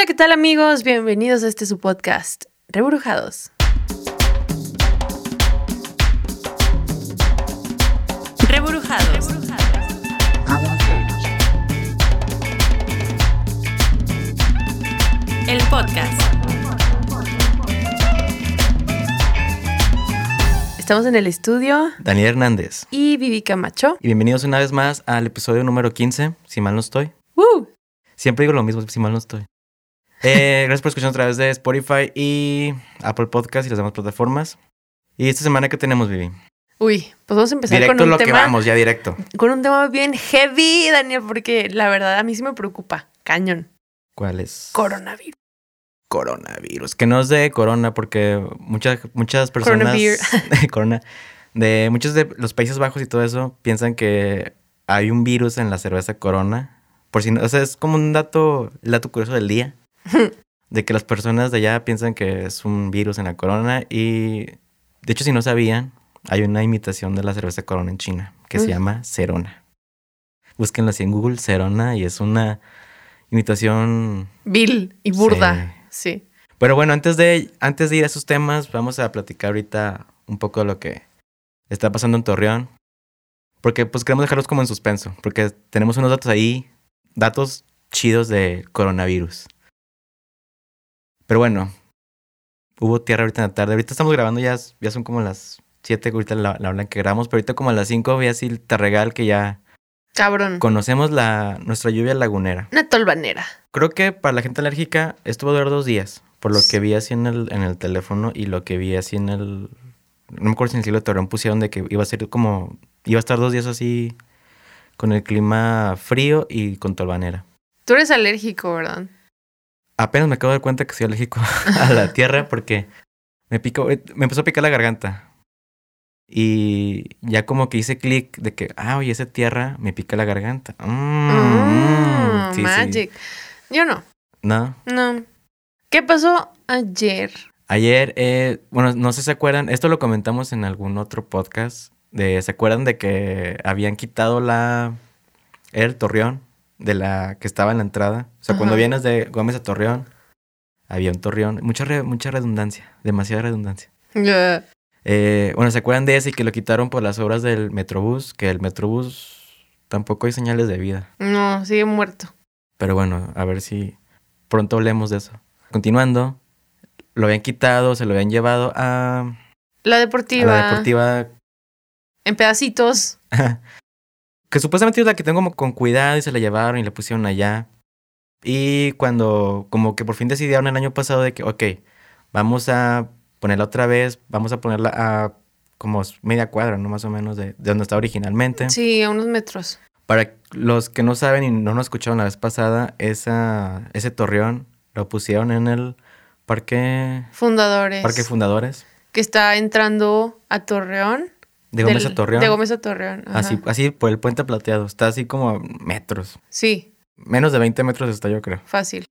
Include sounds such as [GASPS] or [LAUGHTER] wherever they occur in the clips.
Hola, ¿qué tal amigos? Bienvenidos a este su podcast, Rebrujados. Rebrujados. El podcast. Estamos en el estudio Daniel Hernández. y Vivi Camacho. Y bienvenidos una vez más al episodio número 15, si mal no estoy. ¡Woo! Siempre digo lo mismo, si mal no estoy. Eh, gracias por escucharnos a través de Spotify y Apple Podcast y las demás plataformas. Y esta semana que tenemos, Vivi. Uy, pues vamos a empezar Directo con un lo que vamos, ya directo. con un tema bien heavy, Daniel, porque la verdad a mí sí me preocupa. Cañón. ¿Cuál es? Coronavirus. Coronavirus. Que no es de corona, porque muchas, muchas personas. [LAUGHS] Corona. De muchos de los Países Bajos y todo eso piensan que hay un virus en la cerveza Corona. Por si no, o sea, es como un dato, el dato curioso del día. [LAUGHS] de que las personas de allá piensan que es un virus en la Corona. Y de hecho, si no sabían, hay una imitación de la cerveza Corona en China que se Mm. llama Cerona. Búsquenlo así en Google, Cerona, y es una imitación Vil y burda. Sí. pero bueno, antes de, antes de ir a esos temas, vamos a platicar ahorita un poco de lo que está pasando en Torreón. Porque pues queremos dejarlos como en suspenso, porque tenemos unos datos ahí, datos chidos de coronavirus. Pero bueno, hubo tierra ahorita en la tarde. Ahorita estamos grabando, ya, ya son como las 7, ahorita la, la hora en que grabamos, pero ahorita como a las 5 vi así el terregal que ya Cabrón. conocemos la, nuestra lluvia lagunera. Una tolvanera. Creo que para la gente alérgica esto va a durar dos días. Por lo que vi así en el, en el teléfono y lo que vi así en el... No me acuerdo si en el cielo de Torreón pusieron de que iba a ser como... Iba a estar dos días así con el clima frío y con tolvanera. Tú eres alérgico, ¿verdad? Apenas me acabo de dar cuenta que soy alérgico [LAUGHS] a la tierra porque me picó, me empezó a picar la garganta. Y ya como que hice clic de que, ah, oye, esa tierra me pica la garganta. Mm, Mm, mm, sí. magic. Yo no. No, No. ¿Qué pasó ayer? Ayer, eh, bueno, no sé si se acuerdan, esto lo comentamos en algún otro podcast, de, ¿se acuerdan de que habían quitado la, el torreón de la que estaba en la entrada? O sea, cuando vienes de Gómez a Torreón, había un torreón, mucha, re- mucha redundancia, demasiada redundancia. Eh, bueno, ¿se acuerdan de ese y que lo quitaron por las obras del Metrobús? Que el Metrobús tampoco hay señales de vida. No, sigue muerto. Pero bueno, a ver si pronto hablemos de eso. Continuando, lo habían quitado, se lo habían llevado a... La a deportiva. la deportiva En pedacitos. [LAUGHS] que supuestamente yo la que tengo como con cuidado y se la llevaron y la pusieron allá. Y cuando como que por fin decidieron el año pasado de que, ok, vamos a ponerla otra vez, vamos a ponerla a como media cuadra, ¿no? Más o menos de, de donde está originalmente. Sí, a unos metros. Para los que no saben y no nos escucharon la vez pasada, esa, ese torreón lo pusieron en el parque, Fundadores. parque Fundadores que está entrando a Torreón. De Gómez Del- a Torreón. De Gómez a Torreón. ajá. Así, así por el puente plateado. Está así como a metros. Sí, Menos de 20 metros está, yo creo. fácil.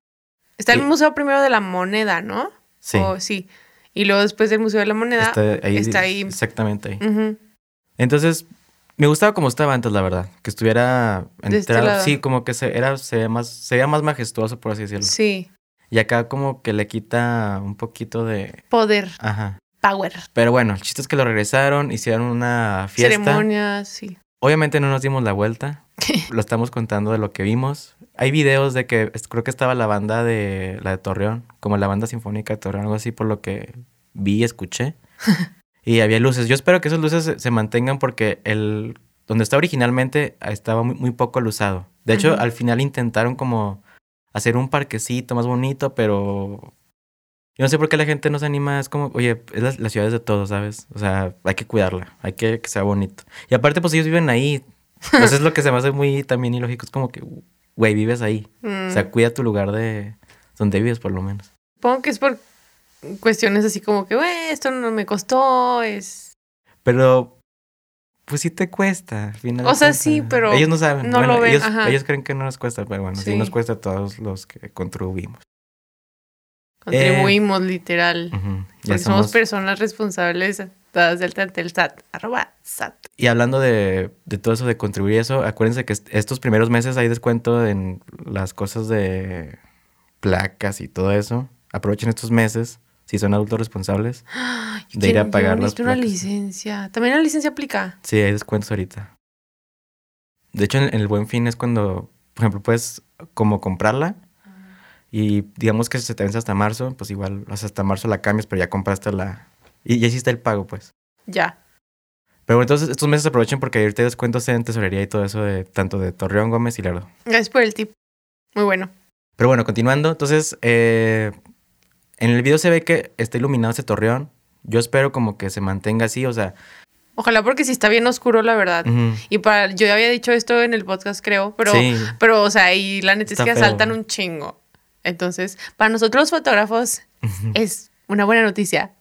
Está el Museo Primero de la Moneda, ¿no? Sí. O- sí. Y luego después del Museo de la Moneda. está ahí. está ahí. Exactamente ahí. Entonces, me gustaba como estaba antes, la verdad. Que estuviera este entrado- lado. Sí, como que se, era, se, veía más, se veía más majestuoso, por así decirlo. Sí. Y acá como que le quita un poquito de... Poder. Ajá. Power. Pero bueno, el chiste es que lo regresaron, hicieron una fiesta. Ceremonias, sí. Obviamente no nos dimos la vuelta. [LAUGHS] lo estamos contando de lo que vimos. Hay videos de que creo que estaba la banda de la de Torreón, como la banda sinfónica de Torreón, algo así por lo que vi y escuché. [LAUGHS] y había luces. Yo espero que esas luces se, mantengan porque el donde está originalmente estaba muy, muy poco alusado. De hecho, al final intentaron como hacer un parquecito más bonito, pero yo no sé por qué la gente no se anima. Es como, oye, es la, la ciudad es de todos, ¿sabes? O sea, hay que cuidarla, hay que que sea bonito. Y aparte, pues ellos viven ahí. [LAUGHS] Pues es lo que se me hace muy también ilógico. Es como que, güey, vives ahí. Mm. O sea, cuida tu lugar de donde vives, por lo menos. Supongo que es por cuestiones así como que, güey, esto no me costó, es... Pero, pues sí te cuesta. al final O sea, sí, pero Ellos no saben. no Bueno, lo ven, ellos, ajá. ellos creen que no nos cuesta, pero bueno, sí, Sí. nos cuesta a todos los que contribuimos. Contribuimos, literal. Ya somos somos- personas responsables dadas del el SAT. Arroba SAT. Y hablando de, de todo eso de contribuir eso, acuérdense que est- estos primeros meses hay descuento en las cosas de placas y todo eso. Aprovechen estos meses, si son adultos responsables, [GASPS] de ir a pagar las una licencia. También la licencia aplica. Sí, hay descuentos ahorita. De hecho, en, en el buen fin es cuando, por ejemplo, puedes como comprarla y digamos que se te vence hasta marzo, pues igual hasta marzo la cambias, pero ya compraste la... Y ya hiciste el pago, pues. Ya. Pero bueno, entonces estos meses aprovechen porque ahorita hay descuentos en tesorería y todo eso de tanto de Torreón, Gómez y Lerdo. Gracias por el tip. Muy bueno. Pero bueno, continuando, entonces eh, en el video se ve que está iluminado ese Torreón. Yo espero como que se mantenga así, o sea... Ojalá porque si está bien oscuro, la verdad. Y para, yo ya había dicho esto en el podcast, creo, pero, sí, pero, o sea, y la neta es que asaltan un chingo. Entonces, para nosotros los fotógrafos es una buena noticia.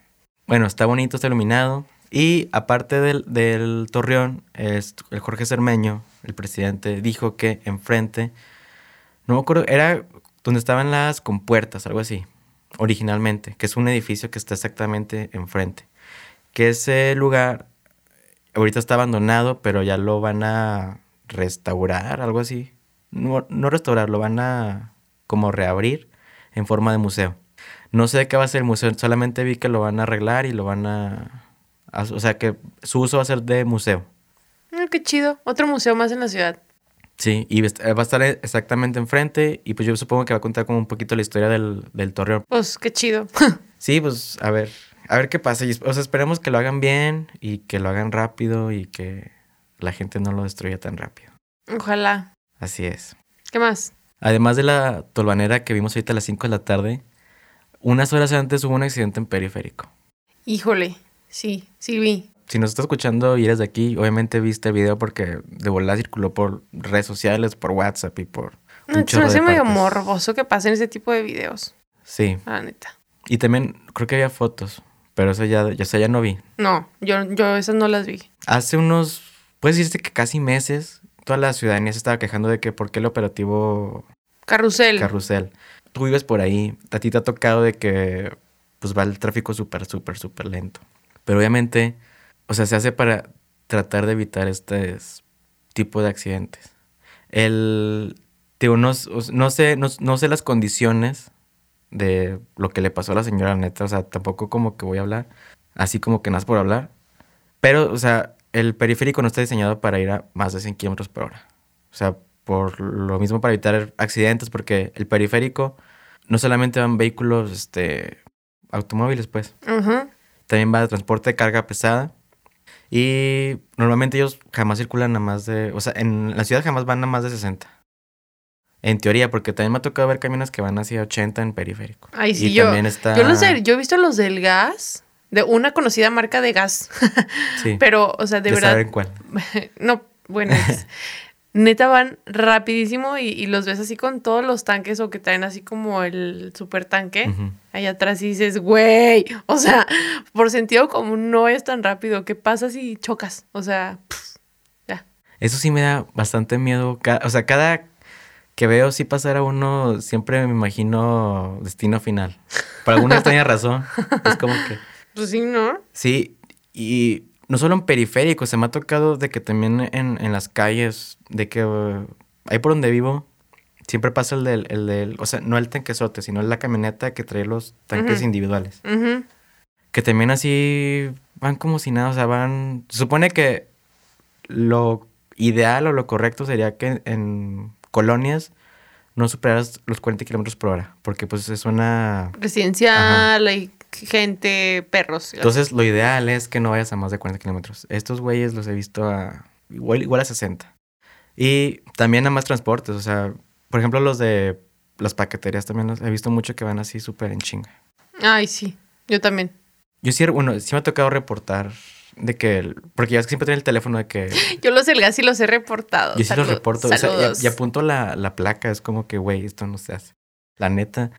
Bueno, está bonito, está iluminado. Y aparte del, del Torreón, es- el Jorge Cermeño, el presidente, dijo que enfrente, no me acuerdo, era donde estaban las compuertas, algo así, originalmente, que es un edificio que está exactamente enfrente. Que ese lugar ahorita está abandonado, pero ya lo van a restaurar, algo así. No, no restaurar, lo van a como reabrir en forma de museo. No sé de qué va a ser el museo, solamente vi que lo van a arreglar y lo van a... a- o sea, que su uso va a ser de museo. Ah, qué chido. Otro museo más en la ciudad. Sí, y va a est- va a estar exactamente enfrente y pues yo supongo que va a contar como un poquito la historia del, del torreón. Pues qué chido. [LAUGHS] Sí, pues a ver, a ver qué pasa. O sea, esperemos que lo hagan bien y que lo hagan rápido y que la gente no lo destruya tan rápido. Ojalá. Así es. ¿Qué más? Además de la tolvanera que vimos ahorita a las 5 de la tarde, unas horas antes hubo un accidente en periférico. Híjole. Sí, sí vi. Si nos estás escuchando y eres de aquí, obviamente viste el video porque de volada circuló por redes sociales, por WhatsApp y por No, se me hace medio morboso que pasen ese tipo de videos. Sí, La neta. y también creo que había fotos, pero eso ya, sé, ya no vi. No, yo, yo esas no las vi. Hace unos, puedes decirte que casi meses, toda la ciudadanía se estaba quejando de que por qué el operativo Carrusel. Carrusel. Tú vives por ahí, a ti te ha tocado de que pues va el tráfico súper, súper, súper lento. Pero obviamente, o sea, se hace para tratar de evitar este tipo de accidentes. El, digo, no, no sé, no, no sé las condiciones de lo que le pasó a la señora, neta, o sea, tampoco como que voy a hablar, así como que nada por hablar. Pero, o sea, el periférico no está diseñado para ir a más de 100 kilómetros por hora. O sea, por lo mismo para evitar accidentes, porque el periférico no solamente van vehículos, este, automóviles, pues, Ujú. también va de transporte de carga pesada. Y normalmente ellos jamás circulan a más de, o sea, en la ciudad jamás van a más de 60. En teoría, porque también me ha tocado ver camiones que van hacia 80 en periférico. Ay, sí, y yo, también está... yo los de- yo he visto los del gas, de una conocida marca de gas, [LAUGHS] Sí, pero, o sea, de ya verdad, saben cuál. [LAUGHS] no, bueno, es- [LAUGHS] neta van rapidísimo y, y los ves así con todos los tanques o que traen así como el super tanque Ujú. ahí atrás y dices, güey, o sea, por sentido común no es tan rápido, ¿qué pasa si chocas? O sea, pff, ya. Eso sí me da bastante miedo. O sea, cada que veo sí pasar a uno, siempre me imagino destino final. Por alguna extraña razón. Es como que... Pues sí, ¿no? Sí, y no solo en periféricos, se me ha tocado de que también en, en las calles, de que eh, ahí por donde vivo, siempre pasa el del, el del, o sea, no el tanquesote, sino la camioneta que trae los tanques individuales. Que también así van como si nada, o sea, van... Se supone que lo ideal o lo correcto sería que en colonias no superaras los 40 kilómetros por hora, porque pues es una... Residencial, hay gente, perros. Entonces, lo ideal es que no vayas a más de 40 kilómetros. Estos güeyes los he visto a igual, igual a 60. Y también a más transportes. O sea, por ejemplo, los de las paqueterías también los he visto mucho que van así súper en chinga. Ay, sí, yo también. Yo sí, bueno, sí me ha tocado reportar de que... el- porque ya es que siempre tienen el teléfono de que... [LAUGHS] Yo los del gas sí los he reportado. Yo sí los reporto. O sea, y, y apunto la, la placa. Es como que, güey, esto no se hace. La neta.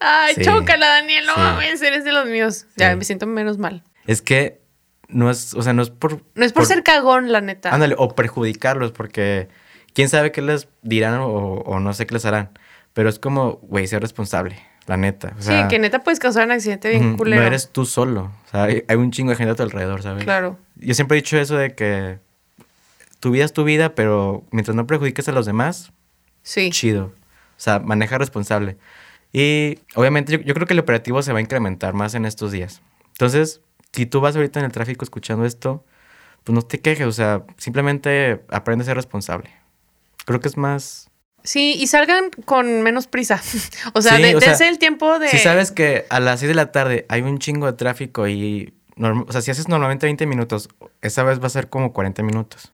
Ay, Sí. chócala, Daniel, no Sí. mames, eres de los míos. Ya, Sí. me siento menos mal. Es que no es... O sea, no es por... No es por, ser cagón, la neta. Ándale, o perjudicarlos, porque quién sabe qué les dirán o, o no sé qué les harán. Pero es como, güey, ser responsable, la neta. O sea, sí, que neta puedes causar un accidente bien culero. No eres tú solo. O sea, hay, hay un chingo de gente a tu alrededor, ¿sabes? Claro. Yo siempre he dicho eso de que tu vida es tu vida, pero mientras no perjudiques a los demás, Sí. chido. O sea, maneja responsable. Y obviamente yo, yo creo que el operativo se va a incrementar más en estos días. Entonces, si tú vas ahorita en el tráfico escuchando esto, pues no te quejes, o sea, simplemente aprende a ser responsable. Creo que es más... Sí, y salgan con menos prisa. [LAUGHS] o sea, Sí, de- o sea, dense el tiempo de... Si sabes que a las 6 de la tarde hay un chingo de tráfico y... o sea, si haces normalmente 20 minutos, esa vez va a ser como 40 minutos.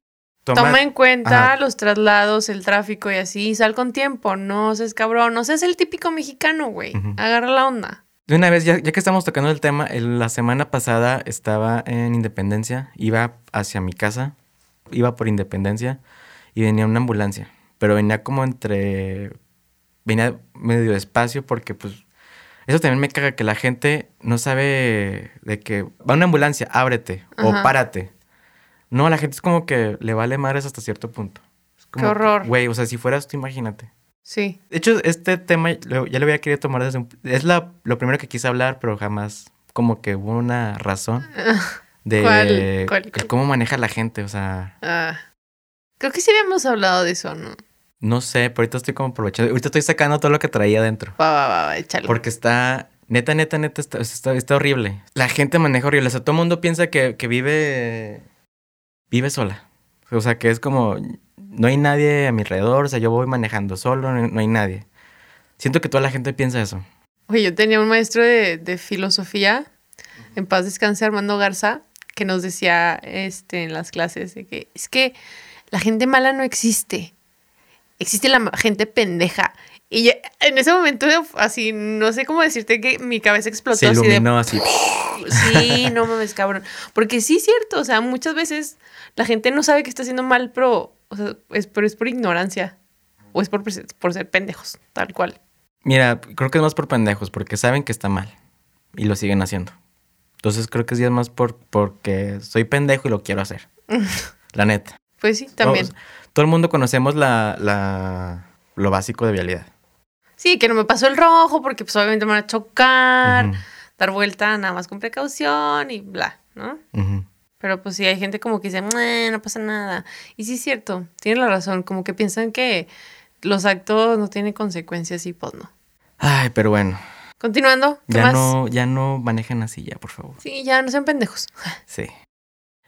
Toma- Toma en cuenta Ajá. los traslados, el tráfico y así. Sal con tiempo. No seas cabrón. No seas el típico mexicano, güey. Agarra la onda. De una vez, ya, ya que estamos tocando el tema, el- la semana pasada estaba en Independencia, iba hacia mi casa, iba por Independencia y venía una ambulancia, pero venía como entre, venía medio despacio porque pues eso también me caga que la gente no sabe de que va una ambulancia, ábrete o párate. No, la gente es como que le vale madres hasta cierto punto. Es como que, horror. Güey, o sea, si fueras tú, imagínate. Sí. De hecho, este tema ya lo había querido tomar desde un... Es la, lo primero que quise hablar, pero jamás como que hubo una razón [LAUGHS] de ¿Cuál? ¿Cuál? ¿Cuál? cómo maneja la gente. O sea, Ah. creo que sí habíamos hablado de eso, ¿no? no sé, pero ahorita estoy como aprovechando. Ahorita estoy sacando todo lo que traía adentro. Va, va, va, va, échalo. Porque está... Neta, neta, neta, está, está, está horrible. La gente maneja horrible. O sea, todo el mundo piensa que, que vive... Vive sola. O sea, que es como... No hay nadie a mi alrededor. O sea, yo voy manejando solo, no, hay nadie. Siento que toda la gente piensa eso. Oye, yo tenía un maestro de, de filosofía, en paz descanse Armando Garza, que nos decía este, en las clases de que es que la gente mala no existe. Existe la gente pendeja. Y ya- en ese momento, así, no sé cómo decirte que mi cabeza explotó Se así de iluminó así. [LAUGHS] Sí, no mames, cabrón. Porque sí es cierto, o sea, muchas veces la gente no sabe que está haciendo mal, pero, o sea, es, pero es por ignorancia. O es por, por ser pendejos, tal cual. Mira, creo que es más por pendejos, porque saben que está mal y lo siguen haciendo. Entonces creo que sí es más por porque soy pendejo y lo quiero hacer. [LAUGHS] la neta. Pues sí, también. Todos- todo el mundo conocemos la, la, lo básico de vialidad. Sí, que no me pasó el rojo porque pues obviamente me van a chocar, dar vuelta nada más con precaución y bla, ¿no? Pero pues sí, hay gente como que dice, "Meh, no pasa nada. Y sí es cierto, tiene la razón, como que piensan que los actos no tienen consecuencias y pues no. Ay, pero bueno, Continuando, ¿qué ya más? no, ya no manejen así ya, por favor. Sí, ya no sean pendejos. [LAUGHS] Sí.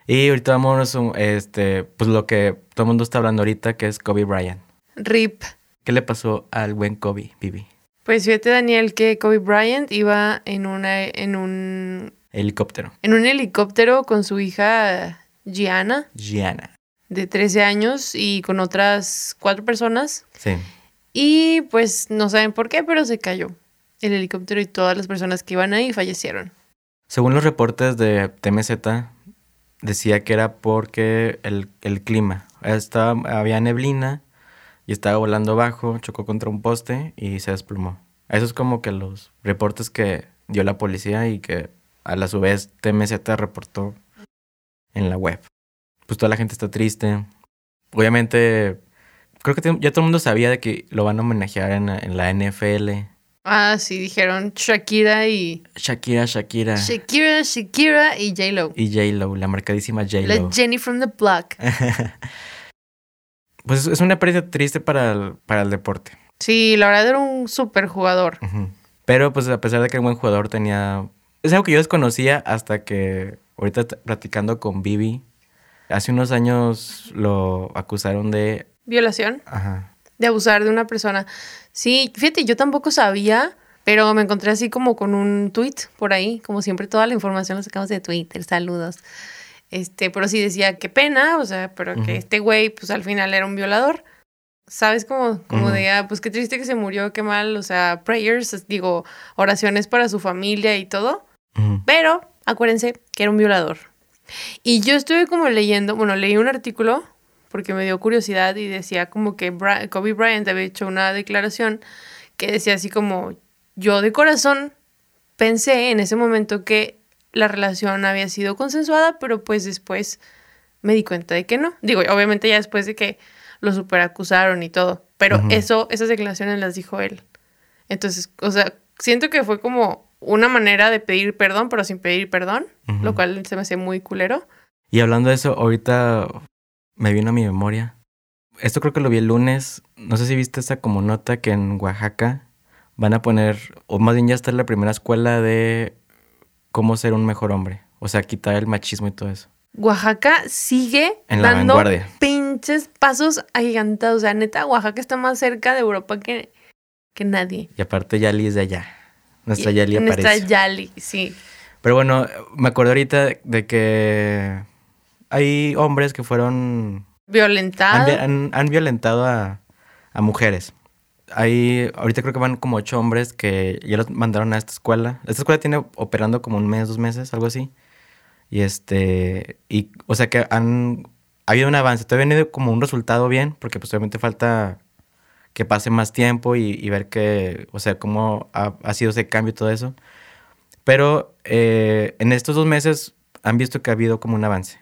Y ahorita un- este, pues lo que todo el mundo está hablando ahorita, que es Kobe Bryant. Rip. ¿Qué le pasó al buen Kobe, Bibi? Pues fíjate, Daniel, que Kobe Bryant iba en una, en un, Helicóptero. en un helicóptero con su hija Gianna, Gianna. de 13 años, y con otras cuatro personas. Sí. Y pues no saben por qué, pero se cayó el helicóptero y todas las personas que iban ahí fallecieron. Según los reportes de TMZ, decía que era porque el, el clima. Estaba, había neblina y estaba volando bajo, chocó contra un poste y se desplomó. Eso es como que los reportes que dio la policía y que a la su vez TMZ reportó en la web. Pues toda la gente está triste. Obviamente, creo que ya todo el mundo sabía de que lo van a homenajear en, en la NFL. Ah, sí, dijeron Shakira y... Shakira, Shakira. Shakira, Shakira y J-Lo. y J-Lo, la marcadísima J-Lo. La Jenny from the block. [LAUGHS] Pues es una pérdida triste para el, para el deporte. Sí, la verdad era un super jugador. Pero pues a pesar de que era un buen jugador tenía... Es algo que yo desconocía hasta que ahorita platicando con Bibi, hace unos años lo acusaron de... Violación, Ajá. de abusar de una persona. Sí, fíjate, yo tampoco sabía, pero me encontré así como con un tweet por ahí. Como siempre, toda la información la sacamos de Twitter. Saludos. Este, pero sí decía, qué pena, o sea, pero que este güey, pues al final era un violador. ¿Sabes? Como, como de, ah, pues qué triste que se murió, qué mal. O sea, prayers, digo, oraciones para su familia y todo. Ujú. Pero acuérdense que era un violador. Y yo estuve como leyendo, bueno, leí un artículo porque me dio curiosidad y decía como que Bra- Kobe Bryant había hecho una declaración que decía así como, yo de corazón pensé en ese momento que la relación había sido consensuada, pero pues después me di cuenta de que no. Digo, obviamente ya después de que lo superacusaron y todo, pero eso, esas declaraciones las dijo él. Entonces, o sea, siento que fue como una manera de pedir perdón, pero sin pedir perdón, lo cual se me hace muy culero. Y hablando de eso, ahorita me vino a mi memoria. Esto creo que lo vi el lunes. No sé si viste esa como nota que en Oaxaca van a poner, o más bien ya está la primera escuela de cómo ser un mejor hombre. O sea, quitar el machismo y todo eso. Oaxaca sigue En la dando vanguardia. pinches pasos agigantados. O sea, neta, Oaxaca está más cerca de Europa que, que nadie. Y aparte Yali es de allá. Nuestra Y- Yali Nuestra aparece. Yali, sí. Pero bueno, me acuerdo ahorita de que hay hombres que fueron... Han, Violentado. vi- han- han violentado a, a mujeres. Hay, ahorita creo que van como ocho hombres que ya los mandaron a esta escuela. Esta escuela tiene operando como un mes, dos meses, algo así. Y este, y, o sea que han, ha habido un avance. Todavía no ha habido como un resultado bien, porque pues obviamente falta que pase más tiempo y, y ver que, o sea, cómo ha, ha sido ese cambio y todo eso. Pero eh, en estos dos meses han visto que ha habido como un avance.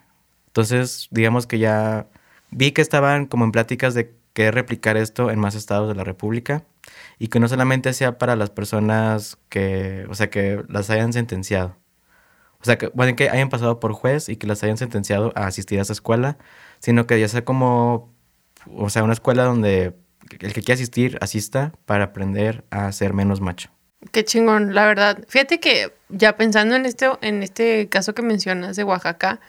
Entonces, digamos que ya vi que estaban como en pláticas de querer replicar esto en más estados de la República y que no solamente sea para las personas que, o sea, que las hayan sentenciado. O sea, que, bueno, que hayan pasado por juez y que las hayan sentenciado a asistir a esa escuela, sino que ya sea como, o sea, una escuela donde el que quiera asistir, asista para aprender a ser menos macho. Qué chingón, la verdad. Fíjate que ya pensando en este, en este caso que mencionas de Oaxaca,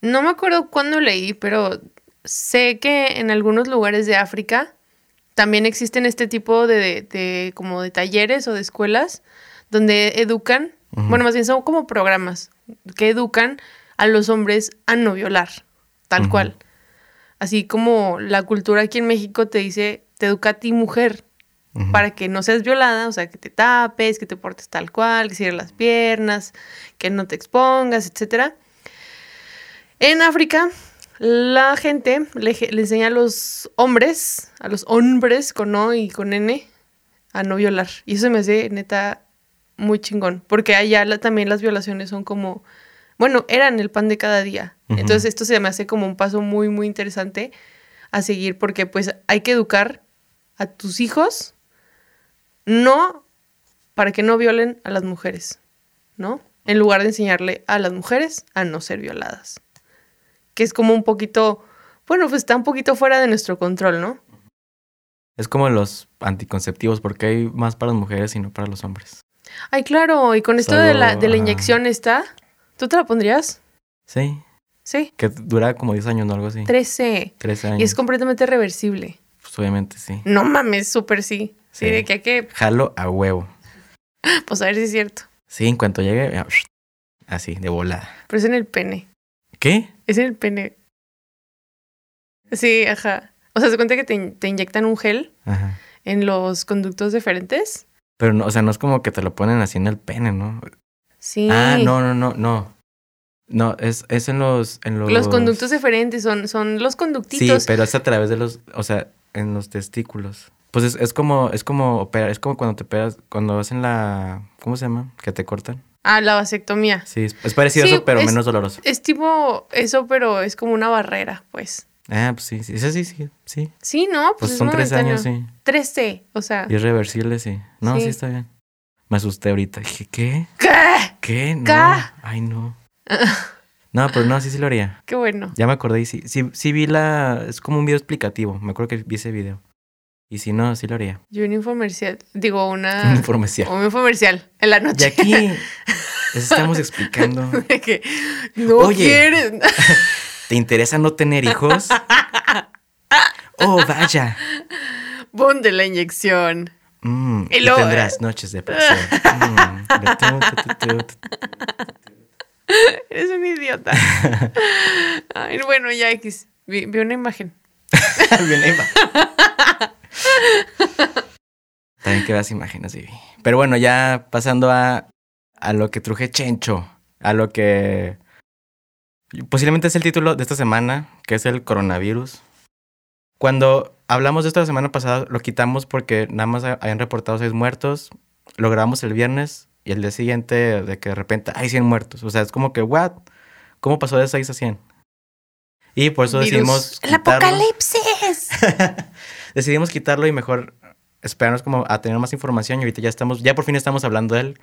no me acuerdo cuándo leí, pero sé que en algunos lugares de África también existen este tipo de, de- de- como de talleres o de escuelas donde educan, bueno, más bien son como programas que educan a los hombres a no violar, tal cual. Así como la cultura aquí en México te dice, te educa a ti mujer, para que no seas violada, o sea, que te tapes, que te portes tal cual, que cierres las piernas, que no te expongas, etcétera. En África, la gente le, le enseña a los hombres, a los hombres con O y con N, a no violar. Y eso me hace neta muy chingón, porque allá la- también las violaciones son como, bueno, eran el pan de cada día. Entonces esto se me hace como un paso muy, muy interesante a seguir, porque pues hay que educar a tus hijos, no para que no violen a las mujeres, ¿no? En lugar de enseñarle a las mujeres a no ser violadas. Que es como un poquito, bueno, pues está un poquito fuera de nuestro control, ¿no? Es como los anticonceptivos, porque hay más para las mujeres y no para los hombres. Ay, claro, y con Es esto de la, de la inyección está, ¿tú te la pondrías? Sí, Sí, que dura como 10 años, ¿no? Algo así. 13. 13 años. Y es completamente reversible. Pues obviamente sí. No mames, súper sí. Sí, Sí. de que hay que, Jalo a huevo. [GASPS] pues a ver si es cierto. Sí, en cuanto llegue, así, de volada. Pero es en el pene. ¿Qué? Es en el pene. Sí, ajá. O sea, se cuenta que te, in- te inyectan un gel Ajá. en los conductos deferentes. Pero no, o sea, no es como que te lo ponen así en el pene, ¿no? Sí. Ah, no, no, no, no. No, es, es en los, en los... Los conductos deferentes son, son los Sí, conductitos. pero es a través de los, o sea, en los testículos. Pues es, es como, es como operar, es como cuando te pegas, cuando hacen la, ¿cómo se llama? Que te cortan. Ah, la vasectomía. Sí, es, parecido Sí, a eso, pero es- menos doloroso. Es tipo eso, pero es como una barrera, pues. Ah, pues sí, sí, sí, sí, sí, sí. Sí, ¿no? Pues, Pues es son tres años, sí. 13, o sea. Y es reversible, sí. No, sí. Sí. está bien. Me asusté ahorita. Dije, ¿qué? ¿Qué? ¿Qué? No. ¿Qué? Ay, no. [LAUGHS] No, pero no, sí, sí lo haría. Qué bueno. Ya me acordé y sí, sí, sí vi la... Es como un video explicativo. Me acuerdo que vi ese video. Y si no, sí lo haría. Yo un infomercial. Digo, una. [LAUGHS] Un infomercial. Un infomercial en la Y noche. aquí [LAUGHS] les estamos explicando. [LAUGHS] De que no Oye. quieres. ¿Te interesa no tener hijos? Oh, vaya. Ponte la inyección. Mm, Y y luego- tendrás noches de placer. Mm. Eres un idiota. Ay, bueno, ya X. Vi, vi una imagen. Bien, ahí va. [LAUGHS] También que veas imágenes, Vivi. Pero bueno, ya pasando a, a lo que truje Chencho, a lo que posiblemente es el título de esta semana, que es el coronavirus. Cuando hablamos de esto la semana pasada, lo quitamos porque nada más habían reportado seis muertos, lo grabamos el viernes y el día siguiente de que de repente hay 100 muertos. O sea, es como que, ¿what? ¿Cómo pasó de 6 a 100? Y por eso Virus. decidimos ¡El quitarlo. apocalipsis! [LAUGHS] decidimos quitarlo y mejor esperarnos como a tener más información y ahorita ya estamos, ya por fin estamos hablando del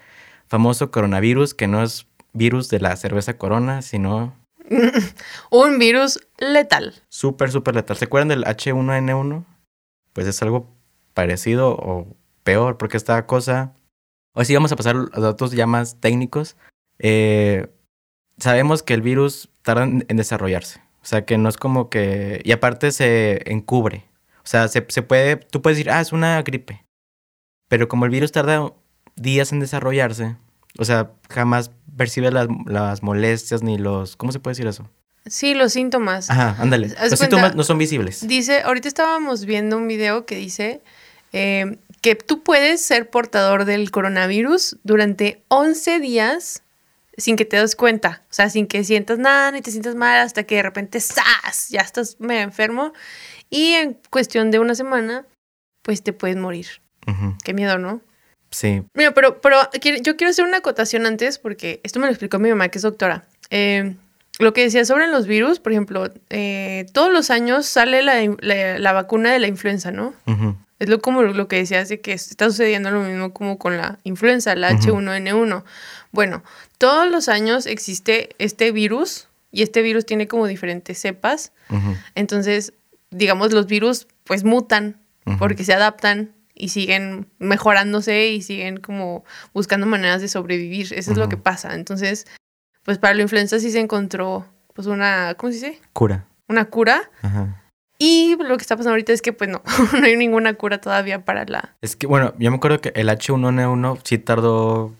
famoso coronavirus, que no es virus de la cerveza corona, sino [LAUGHS] un virus letal. súper, súper letal. ¿Se acuerdan del H1N1? Pues es algo parecido o peor, porque esta cosa... Hoy sí vamos a pasar a datos ya más técnicos. Eh, sabemos que el virus tarda en, en desarrollarse. O sea, que no es como que... Y aparte se encubre. O sea, se, se puede... Tú puedes decir, ah, es una gripe. Pero como el virus tarda días en desarrollarse, o sea, jamás percibe las, las molestias ni los... ¿Cómo se puede decir eso? Sí, los síntomas. Ajá, ándale. Los cuenta- síntomas no son visibles. Dice, ahorita estábamos viendo un video que dice eh, que tú puedes ser portador del coronavirus durante 11 días sin que te des cuenta. O sea, sin que sientas nada ni te sientas mal hasta que de repente ¡zas! Ya estás medio enfermo. Y en cuestión de una semana, pues te puedes morir. Qué miedo, ¿no? Sí. Mira, pero, pero yo quiero hacer una acotación antes porque esto me lo explicó mi mamá, que es doctora. Eh, lo que decía sobre los virus, por ejemplo, eh, todos los años sale la, la- la vacuna de la influenza, ¿no? Es lo, como lo que decías de que está sucediendo lo mismo como con la influenza, la Ujú. H1N1. Bueno, todos los años existe este virus y este virus tiene como diferentes cepas. Entonces, digamos, los virus pues mutan porque se adaptan y siguen mejorándose y siguen como buscando maneras de sobrevivir. Eso es lo que pasa. Entonces, pues para la influenza sí se encontró pues una, ¿cómo se dice? Cura. Una cura. Ajá. Y lo que está pasando ahorita es que pues no, [LAUGHS] no hay ninguna cura todavía para la... Es que, bueno, yo me acuerdo que el H1N1 sí tardó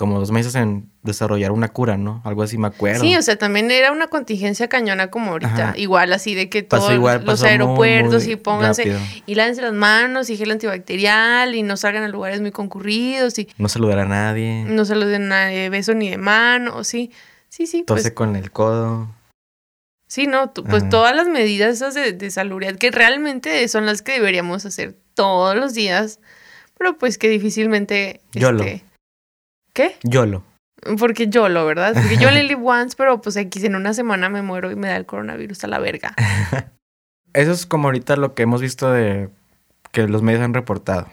como dos meses en desarrollar una cura, ¿no? Algo así me acuerdo. Sí, o sea, también era una contingencia cañona como ahorita. Ajá. Igual así de que Pasó todos igual, los muy, aeropuertos muy y pónganse rápido. y lávense las manos y gel antibacterial y no salgan a lugares muy concurridos y No saludar a nadie. no den nada de beso ni de mano, sí. Sí, sí, Tose pues con el codo. sí, no, tú- pues Ajá. todas las medidas esas de, de salubridad que realmente son las que deberíamos hacer todos los días, pero pues que difícilmente YOLO. este, ¿Qué? YOLO. Porque yo lo, ¿verdad? Porque yo le [LAUGHS] live once, pero pues X en una semana me muero y me da el coronavirus a la verga. [LAUGHS] Eso es como ahorita lo que hemos visto de que los medios han reportado.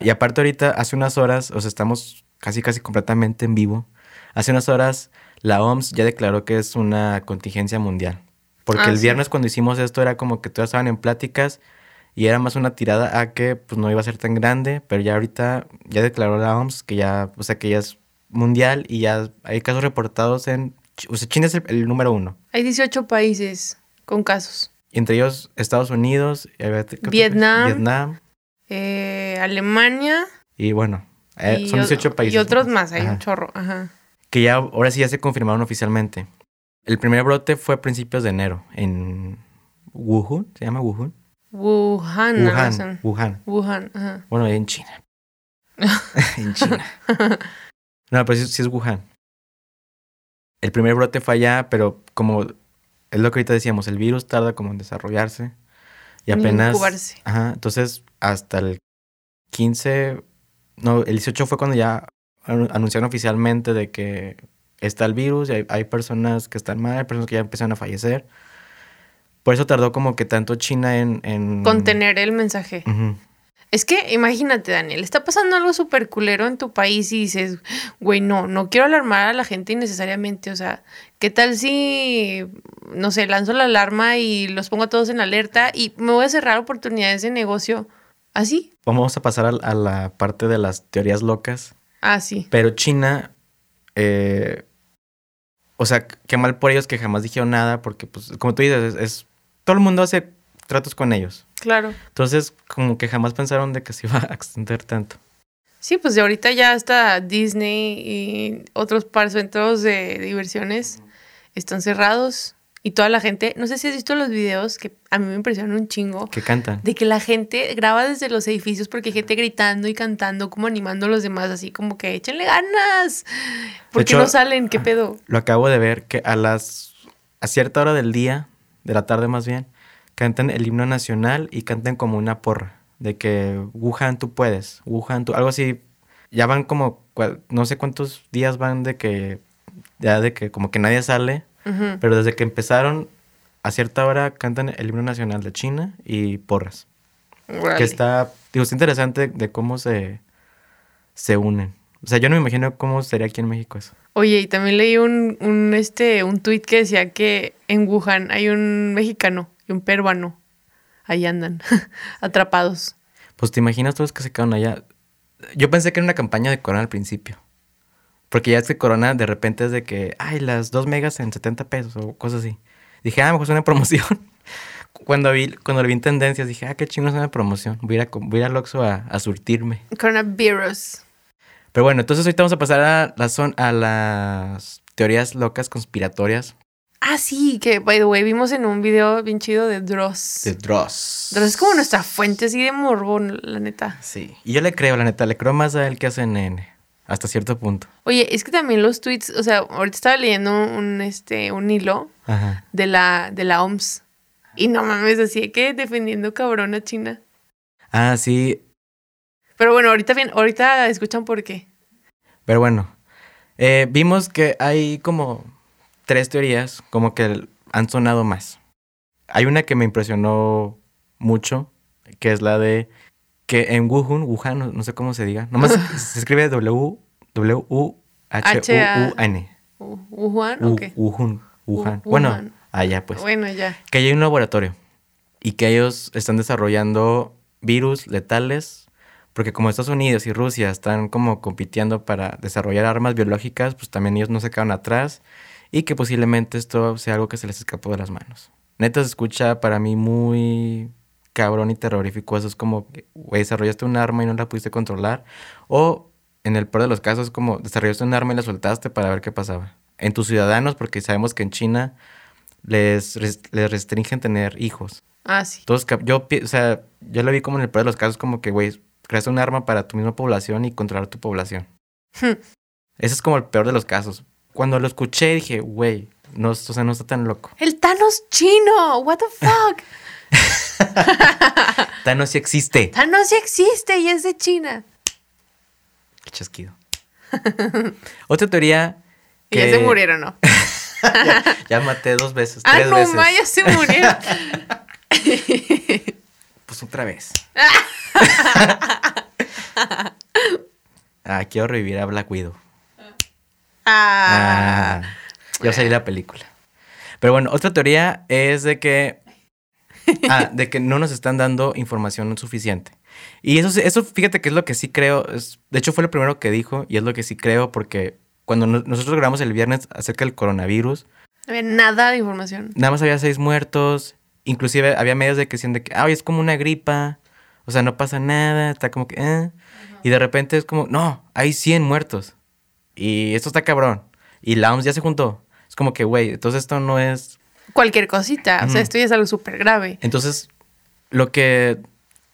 Y aparte ahorita, hace unas horas, o sea, estamos casi casi completamente en vivo. Hace unas horas la OMS ya declaró que es una contingencia mundial. Porque Ah, el sí. viernes cuando hicimos esto era como que todos estaban en pláticas y era más una tirada a que pues no iba a ser tan grande, pero ya ahorita ya declaró la OMS que ya, o sea, que ya es mundial y ya hay casos reportados en, o sea, China es el, el número uno. Hay 18 países con casos. Entre ellos Estados Unidos, que- Vietnam. Vietnam Eh, Alemania y bueno, eh, y son o- 18 países. Y otros más, hay Ajá. un chorro. Ajá. Que ya ahora sí ya se confirmaron oficialmente. El primer brote fue a principios de enero en Wuhan, ¿se llama Wuhan? Wuhan. Wuhan, Wuhan. Wuhan, ajá. Bueno, en China. [LAUGHS] [LAUGHS] en China. [LAUGHS] No, pero sí, sí es Wuhan. El primer brote fue allá, pero como es lo que ahorita decíamos, el virus tarda como en desarrollarse y En apenas... incubarse. Ajá, entonces hasta el 15, no, el 18 fue cuando ya anu- anunciaron oficialmente de que está el virus y hay, hay personas que están mal, hay personas que ya empiezan a fallecer. Por eso tardó como que tanto China en... en... Contener el mensaje. Ujú. Es que imagínate, Daniel, está pasando algo súper culero en tu país y dices, güey, no, no quiero alarmar a la gente innecesariamente. O sea, ¿qué tal si, no sé, lanzo la alarma y los pongo a todos en alerta y me voy a cerrar oportunidades de negocio? ¿Así? Vamos a pasar a, la parte de las teorías locas. Así. Pero China, eh, o sea, qué mal por ellos que jamás dijeron nada, porque pues como tú dices, es, es- todo el mundo hace tratos con ellos. Claro. Entonces, como que jamás pensaron de que se iba a extender tanto. Sí, pues de ahorita ya hasta Disney y otros par centros de diversiones están cerrados y toda la gente, no sé si has visto los videos que a mí me impresionan un chingo, Que cantan. de que la gente graba desde los edificios porque hay gente gritando y cantando, como animando a los demás, así como que échenle ganas. ¿Por qué no salen? ¿Qué pedo? Lo acabo de ver que a las a cierta hora del día, de la tarde más bien, cantan el himno nacional y cantan como una porra de que Wuhan tú puedes, Wuhan tú, algo así. Ya van como no sé cuántos días van de que ya de que como que nadie sale, pero desde que empezaron a cierta hora cantan el himno nacional de China y porras. Que está, digo, está interesante de cómo se se unen. O sea, yo no me imagino cómo sería aquí en México eso. Oye, y también leí un, un, este, un tweet que decía que en Wuhan hay un mexicano y un peruano. Ahí andan, [LAUGHS] atrapados. Pues te imaginas todos los que se quedaron allá. Yo pensé que era una campaña de Corona al principio. Porque ya es que Corona de repente es de que, ay, las dos megas en 70 pesos o cosas así. Dije, ah, mejor es una [LAUGHS] promoción. cuando vi, cuando lo vi en tendencias, dije, ah, qué chingo es una promoción. Voy a ir, a, voy a, ir Oxxo a, a surtirme. Coronavirus. Pero bueno, entonces ahorita vamos a pasar a, la son, a las teorías locas conspiratorias. Ah, sí, que, by the way, vimos en un video bien chido de Dross. De Dross. Dross es como nuestra fuente así de morbo, la neta. Sí, y yo le creo, la neta, le creo más a él que a CNN. Hasta cierto punto. Oye, es que también los tweets, o sea, ahorita estaba leyendo un, este, un hilo Ajá. de la, de la OMS. Y no mames, así que defendiendo cabrón a China. Ah, sí. Pero bueno, ahorita bien, ahorita escuchan por qué. Pero bueno, eh, vimos que hay como tres teorías como que han sonado más. Hay una que me impresionó mucho, que es la de que en Wuhan, Wuhan, no, no sé cómo se diga, nomás [LAUGHS] se escribe W, W, U, H, U, U, N. Uh, ¿Wuhan? U- Ok. Wuhan, Wuhan. Wu- Bueno, allá pues. Bueno, ya. Que hay un laboratorio y que ellos están desarrollando virus letales, porque como Estados Unidos y Rusia están como compitiendo para desarrollar armas biológicas, pues también ellos no se quedan atrás y que posiblemente esto sea algo que se les escapó de las manos. Neta se escucha para mí muy cabrón y terrorífico. Eso es como, güey, desarrollaste un arma y no la pudiste controlar. O en el peor de los casos, como desarrollaste un arma y la soltaste para ver qué pasaba. En tus ciudadanos, porque sabemos que en China les, res- les restringen tener hijos. Ah, sí. Cap- yo, o sea, yo lo vi como en el peor de los casos, como que, güey, creaste un arma para tu misma población y controlar tu población. Hmm. Ese es como el peor de los casos. Cuando lo escuché dije, güey, no, o sea, no está tan loco. El Thanos chino. What the fuck? [LAUGHS] Thanos sí existe. Thanos sí existe y es de China. Qué chasquido. [LAUGHS] Otra teoría Y ya se murieron, ¿no? [LAUGHS] ya, ya maté dos veces, Ah, tres no, veces. ma, ya se murieron. Pues otra vez. ah, quiero revivir a Black Widow. Ah. Ah, salí la película. Pero bueno, otra teoría es de que. [LAUGHS] Ah, de que no nos están dando información suficiente. Y eso, eso fíjate que es lo que sí creo. es- de hecho, fue lo primero que dijo y es lo que sí creo porque cuando no- nosotros grabamos el viernes acerca del coronavirus, No había nada de información. nada más había seis muertos. Inclusive había medios de que decían de que, oye, es como una gripa. O sea, no pasa nada, está como que, eh. Y de repente es como, no, hay 100 muertos. Y esto está cabrón. Y la OMS ya se juntó. Es como que, güey, entonces esto no es... Cualquier cosita. O sea, esto ya es algo súper grave. Entonces, lo que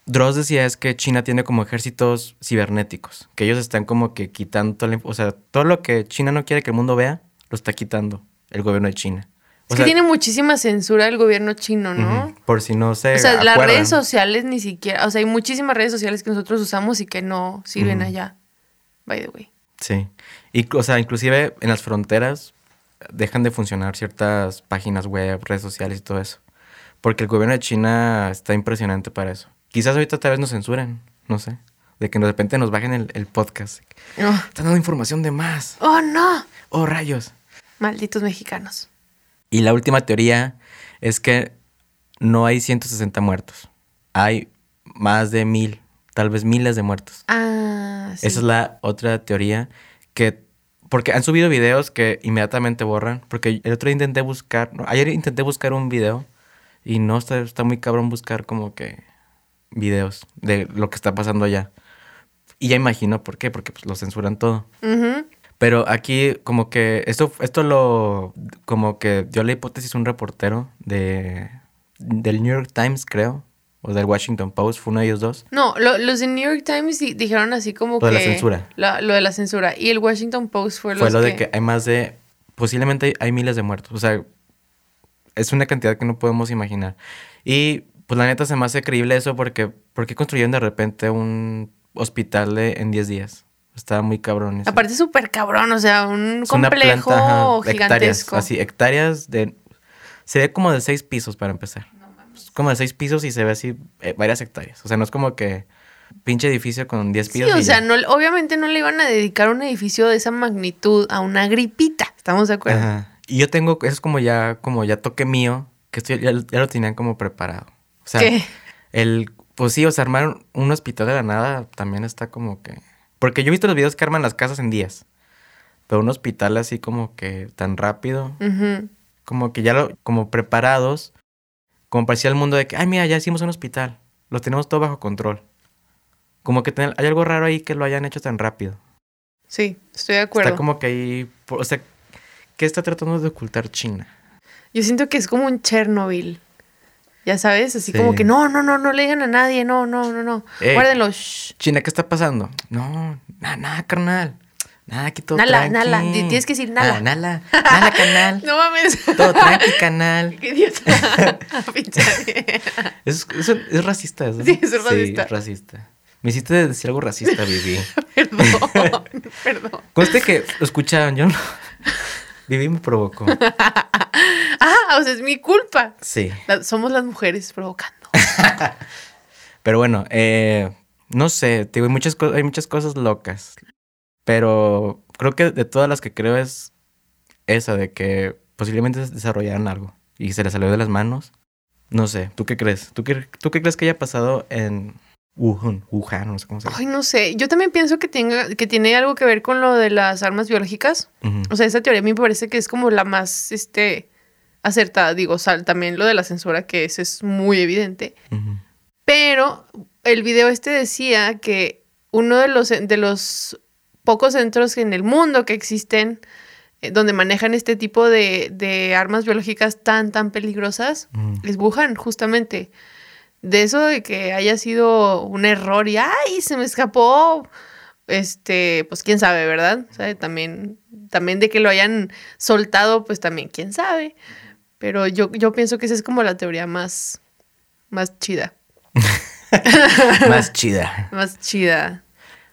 Dross decía es que China tiene como ejércitos cibernéticos. Que ellos están como que quitando, la o sea, todo lo que China no quiere que el mundo vea, lo está quitando el gobierno de China. O Es sea, que tiene muchísima censura el gobierno chino, ¿no? por si no se O sea, las redes sociales ni siquiera, o sea, hay muchísimas redes sociales que nosotros usamos y que no sirven allá. By the way. Sí. Y, o sea, inclusive en las fronteras dejan de funcionar ciertas páginas web, redes sociales y todo eso. Porque el gobierno de China está impresionante para eso. Quizás ahorita tal vez nos censuren, no sé. De que de repente nos bajen el, el podcast. No. Están dando información de más. Oh, no. Oh, rayos. Malditos mexicanos. Y la última teoría es que no hay 160 muertos. Hay más de mil, tal vez miles de muertos. Ah, sí. Esa es la otra teoría que... Porque han subido videos que inmediatamente borran. Porque el otro día intenté buscar... no, ayer intenté buscar un video y no está, está muy cabrón buscar como que videos de lo que está pasando allá. Y ya imagino por qué, porque pues, lo censuran todo. Pero aquí como que esto, esto lo... Como que dio la hipótesis un reportero de... Del New York Times, creo. O del Washington Post. Fue uno de ellos dos. No, lo- los de New York Times di- dijeron así como Lo que... de la censura. la- lo de la censura. Y el Washington Post fue, fue los lo que... de que hay más de... Posiblemente hay, miles de muertos. O sea, es una cantidad que no podemos imaginar. Y pues la neta se me hace creíble eso porque... ¿Por qué construyeron de repente un hospital de, en 10 días? Estaba muy cabrón. eso. Aparte súper cabrón, o sea, un Es complejo planta, ajá, hectáreas, gigantesco. así, hectáreas de... Se ve como de seis pisos para empezar. Es como de seis pisos y se ve así eh, varias hectáreas. O sea, no es como que pinche edificio con 10 Sí, pisos. o y sea, ya. no, obviamente no le iban a dedicar un edificio de esa magnitud a una gripita. ¿Estamos de acuerdo? Ajá. Y yo tengo, eso es como ya, como ya toque mío, que esto ya, ya lo tenían como preparado. O sea, ¿Qué? el, pues sí, o sea, armar un hospital de la nada también está como que... Porque yo he visto los videos que arman las casas en días. Pero un hospital así como que tan rápido, como que ya lo, como preparados, como parecía el mundo de que, ay, mira, ya hicimos un hospital, lo tenemos todo bajo control. Como que ten- hay algo raro ahí que lo hayan hecho tan rápido. Sí, estoy de acuerdo. Está como que ahí, o sea, ¿qué está tratando de ocultar China? Yo siento que es como un Chernobyl. Ya sabes, así Sí. como que no, no, no, no le digan a nadie, no, no, no, no. Ey. Guárdenlo. shh. China, ¿qué está pasando? No, nada, nada, carnal. Nada, aquí todo Nala, tranqui. nala, di- tienes que decir nala. Ah, nala, nala, canal. [LAUGHS] No mames. Todo tranqui, canal. [LAUGHS] Qué [LAUGHS] idiota. Es, es, es racista eso. Sí, es racista. es racista. Me hiciste decir algo racista, Vivi. perdón, perdón. Conste que lo escucharon, yo no. Vivi me provocó. Ah, o sea, es mi culpa. Sí. La- somos las mujeres provocando. Pero bueno, eh, no sé, te digo, hay muchas, hay muchas cosas locas. Pero creo que de todas las que creo es esa de que posiblemente desarrollaran algo y se les salió de las manos. No sé, ¿tú qué crees? ¿Tú qué, tú qué crees que haya pasado en Wuhan? Wuhan, no sé cómo se llama. Ay, no sé. Yo también pienso que, tenga, que tiene algo que ver con lo de las armas biológicas. O sea, esa teoría a mí me parece que es como la más este, acertada. Digo, sal, también lo de la censura, que eso es muy evidente. Pero el video este decía que uno de los, de los pocos centros en el mundo que existen eh, donde manejan este tipo de, de armas biológicas tan, tan peligrosas Ujú. es Wuhan, justamente. De eso de que haya sido un error y ¡ay! se me escapó. Este, pues quién sabe, ¿verdad? O sea, también, también de que lo hayan soltado, pues también quién sabe. Pero yo, yo pienso que esa es como la teoría más, más chida. [LAUGHS] Más chida. Más chida.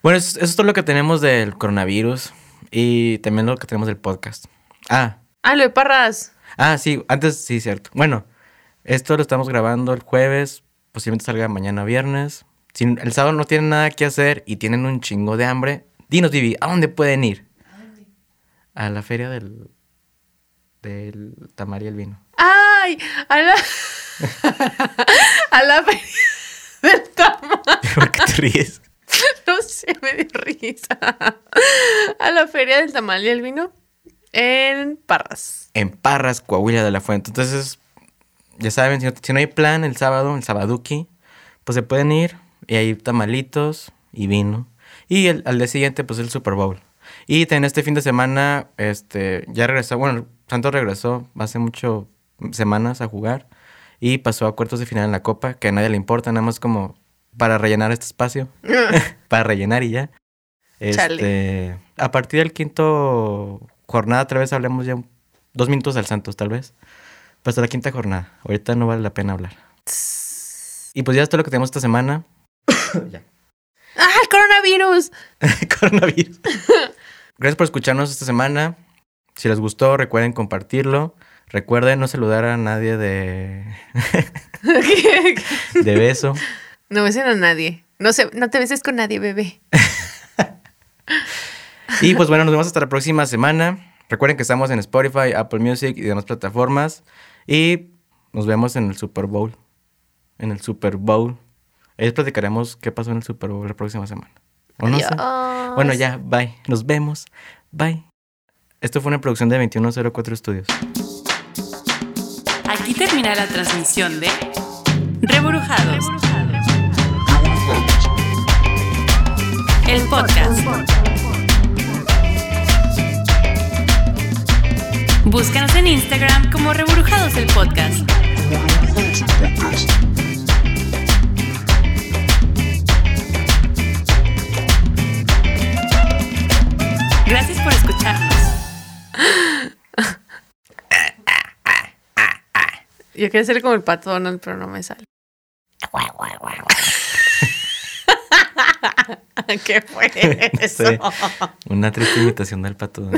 Bueno, eso, eso es todo lo que tenemos del coronavirus y también lo que tenemos del podcast. Ah, Ah, lo de Parras. ah, sí, antes sí, cierto. Bueno, esto lo estamos grabando el jueves, posiblemente salga mañana viernes. Si el sábado no tienen nada que hacer y tienen un chingo de hambre, dinos, Vivi, ¿a dónde pueden ir? A la feria del, del tamar y el vino. ¡Ay! A la. [LAUGHS] [LAUGHS] a la feria del tamal. [LAUGHS] ¿Por qué te ríes? [LAUGHS] Me dio risa. A la feria del tamal y el vino en Parras. En Parras, Coahuila de la Fuente. Entonces, ya saben, si no, si no hay plan el sábado, el sabaduki, pues se pueden ir y hay tamalitos y vino. Y el- al día siguiente, pues el Super Bowl. Y en este fin de semana, este, ya regresó, bueno, Santos regresó hace mucho semanas a jugar y pasó a cuartos de final en la Copa, que a nadie le importa, nada más como para rellenar este espacio, [LAUGHS] [LAUGHS] para rellenar y ya. Chale. Este, a partir del quinto jornada, otra vez hablemos ya un- dos minutos del Santos, tal vez. Pues hasta la quinta jornada. Ahorita no vale la pena hablar. Y pues ya es todo lo que tenemos esta semana. [COUGHS] ya. ¡Ah, el coronavirus! [LAUGHS] Coronavirus. Gracias por escucharnos esta semana. Si les gustó, recuerden compartirlo. Recuerden no saludar a nadie de, de beso. No besen a nadie. No, se, no te beses con nadie, bebé. [LAUGHS] Y pues bueno, nos vemos hasta la próxima semana. Recuerden que estamos en Spotify, Apple Music y demás plataformas. Y nos vemos en el Super Bowl. En el Super Bowl. Ahí les platicaremos qué pasó en el Super Bowl la próxima semana. ¿O no sé? Bueno, ya, bye. Nos vemos. Bye. Esto fue una producción de 2104 Studios. Aquí termina la transmisión de Reburujados. El podcast. Búscanos en Instagram como Reburujados el podcast. Gracias por escucharnos. Yo quería ser como el pato Donald, pero no me sale. [LAUGHS] ¿Qué fue [LAUGHS] eso? Sí. Una triste imitación del pato.